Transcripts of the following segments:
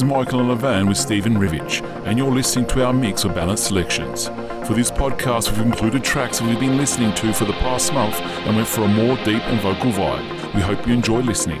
is Michael and Levan with Stephen Rivich, and you're listening to our mix of balanced selections. For this podcast, we've included tracks that we've been listening to for the past month and went for a more deep and vocal vibe. We hope you enjoy listening.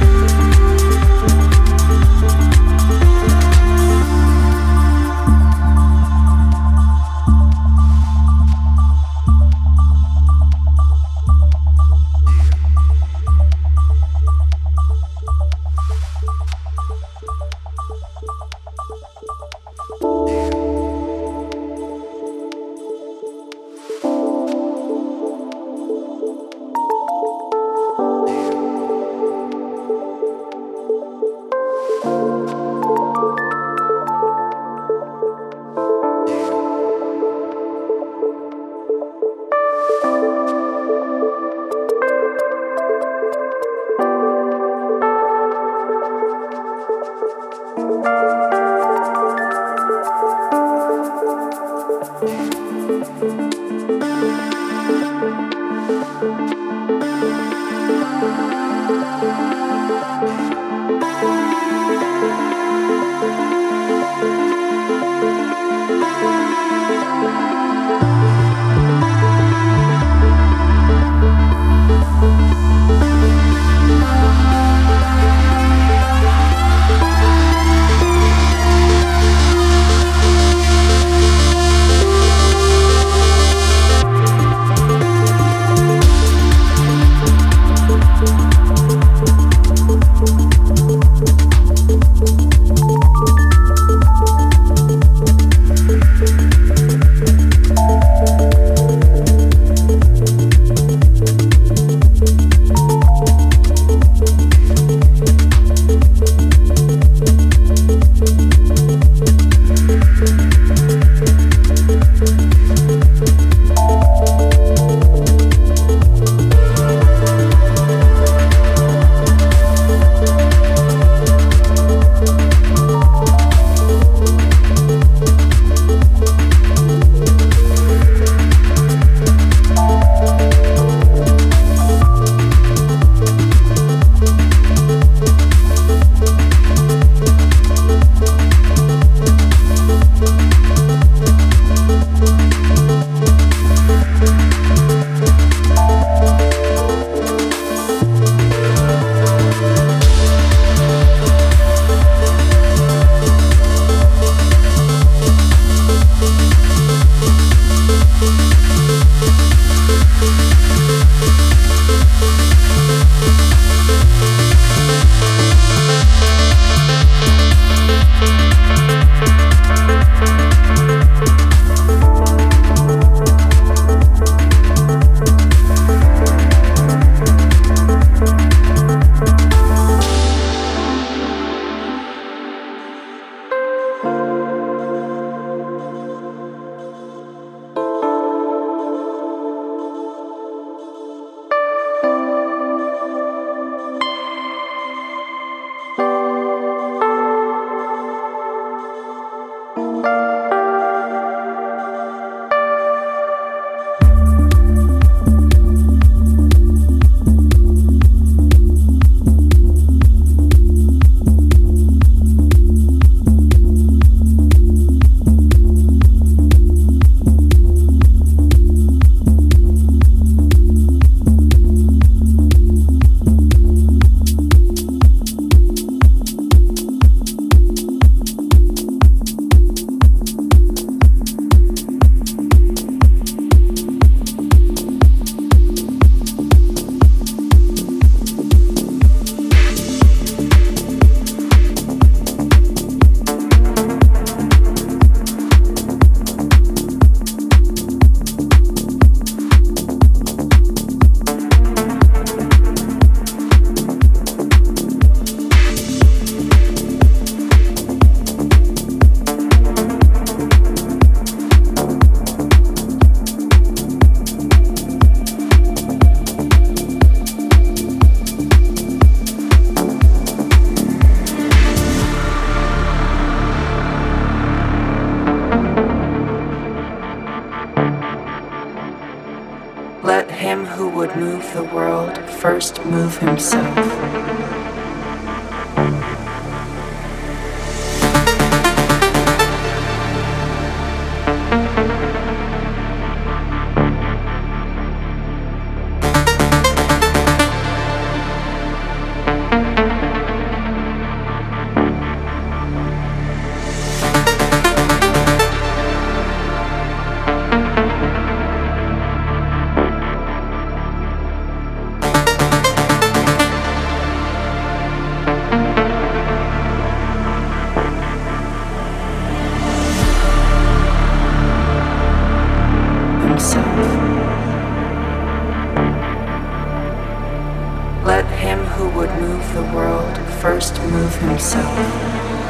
the world first move himself.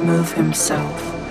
Move himself.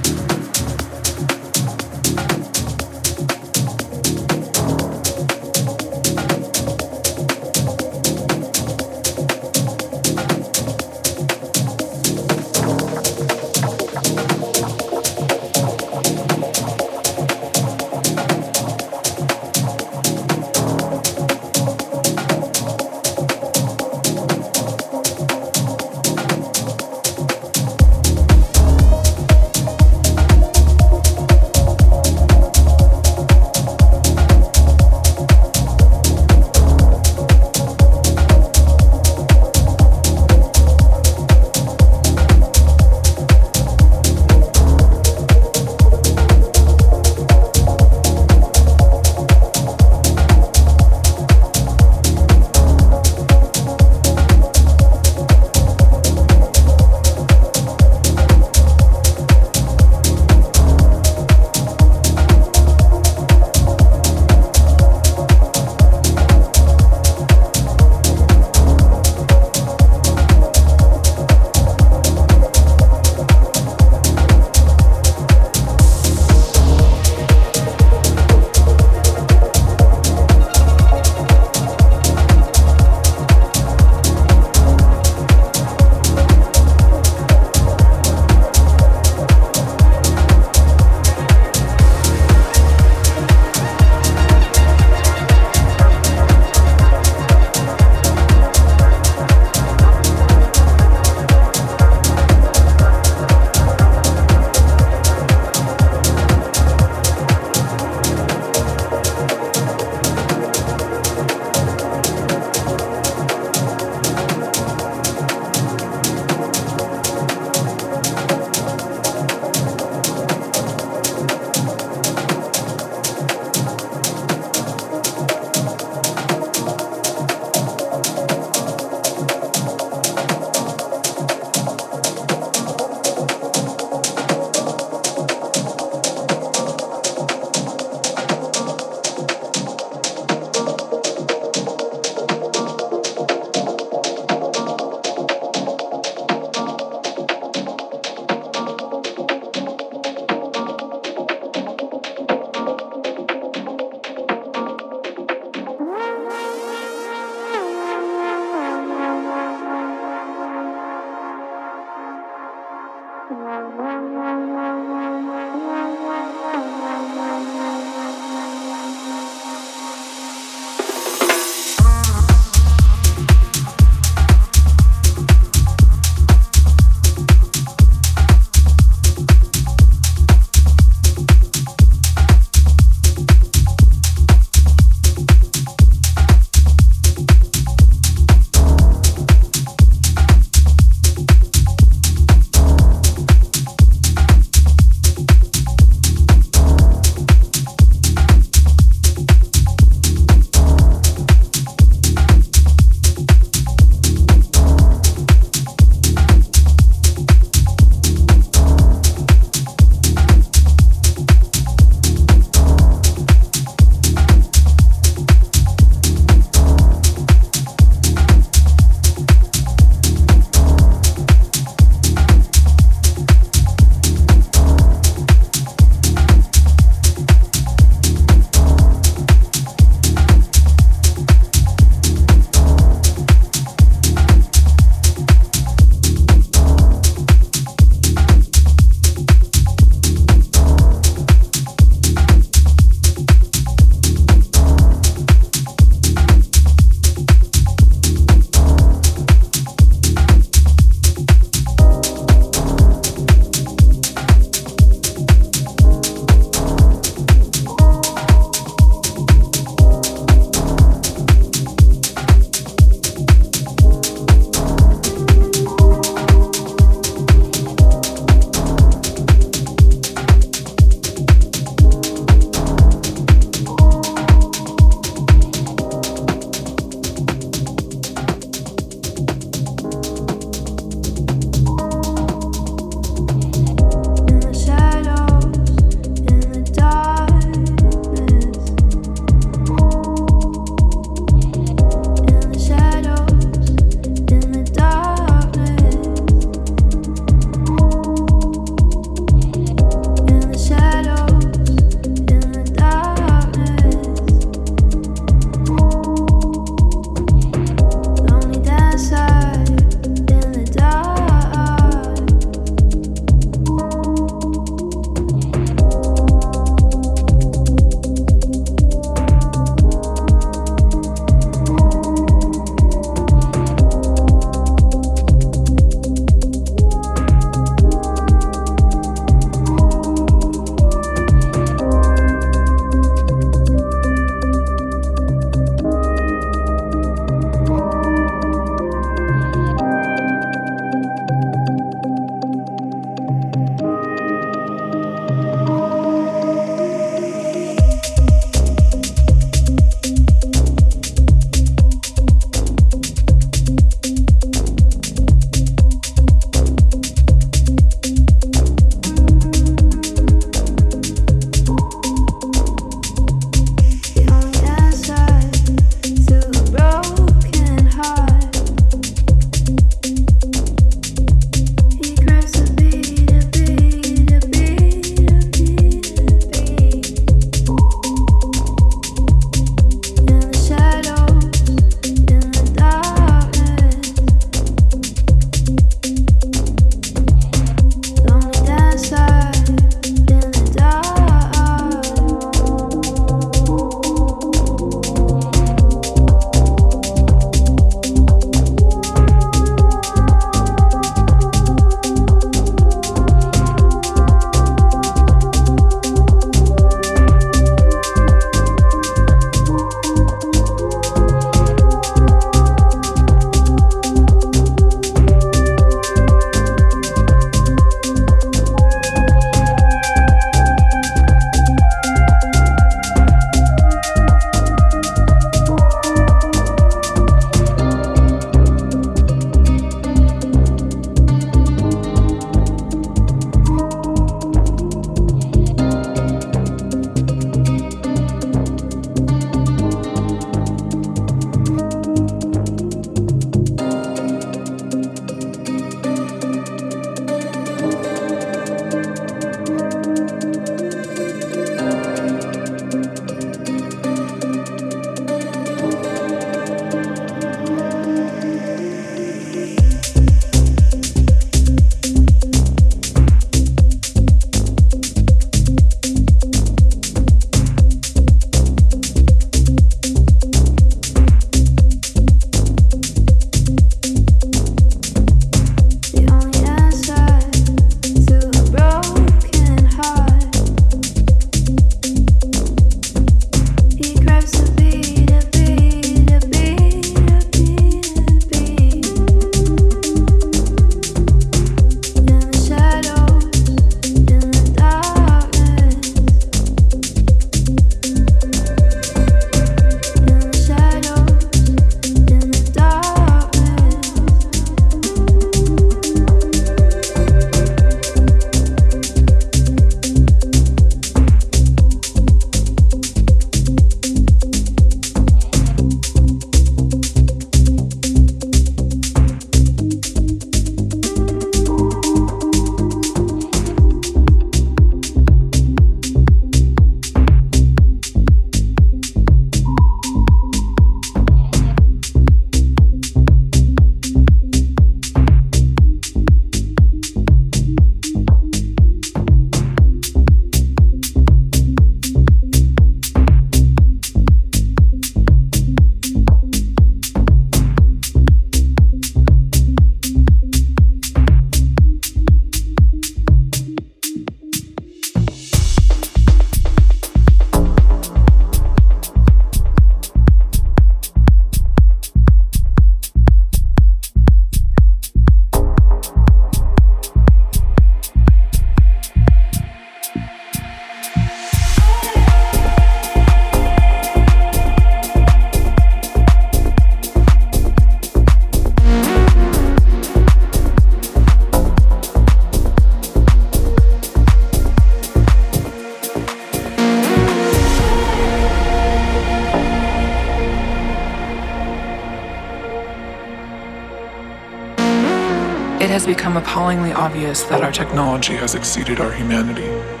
Has become appallingly obvious that our technology has exceeded our humanity.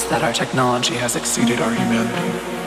That our technology has exceeded our humanity.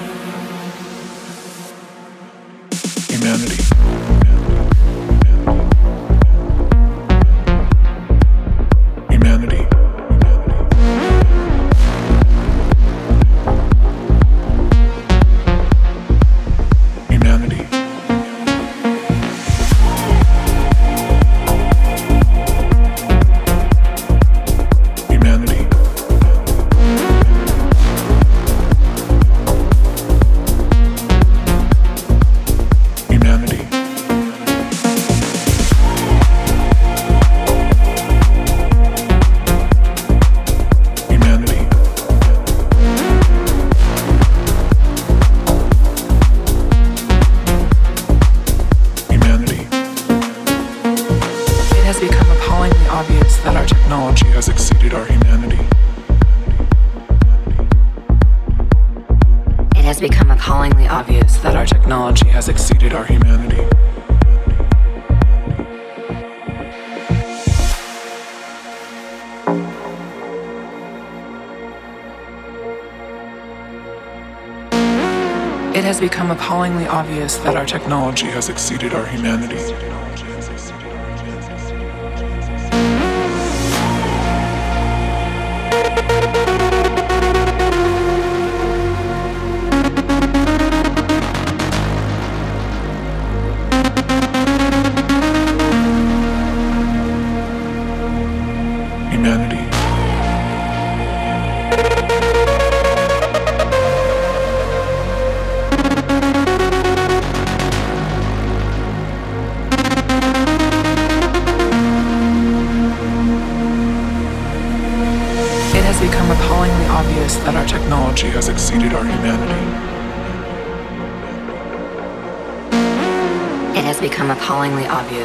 Appallingly obvious that our technology has exceeded our humanity.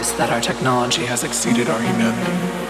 That our technology has exceeded our humanity.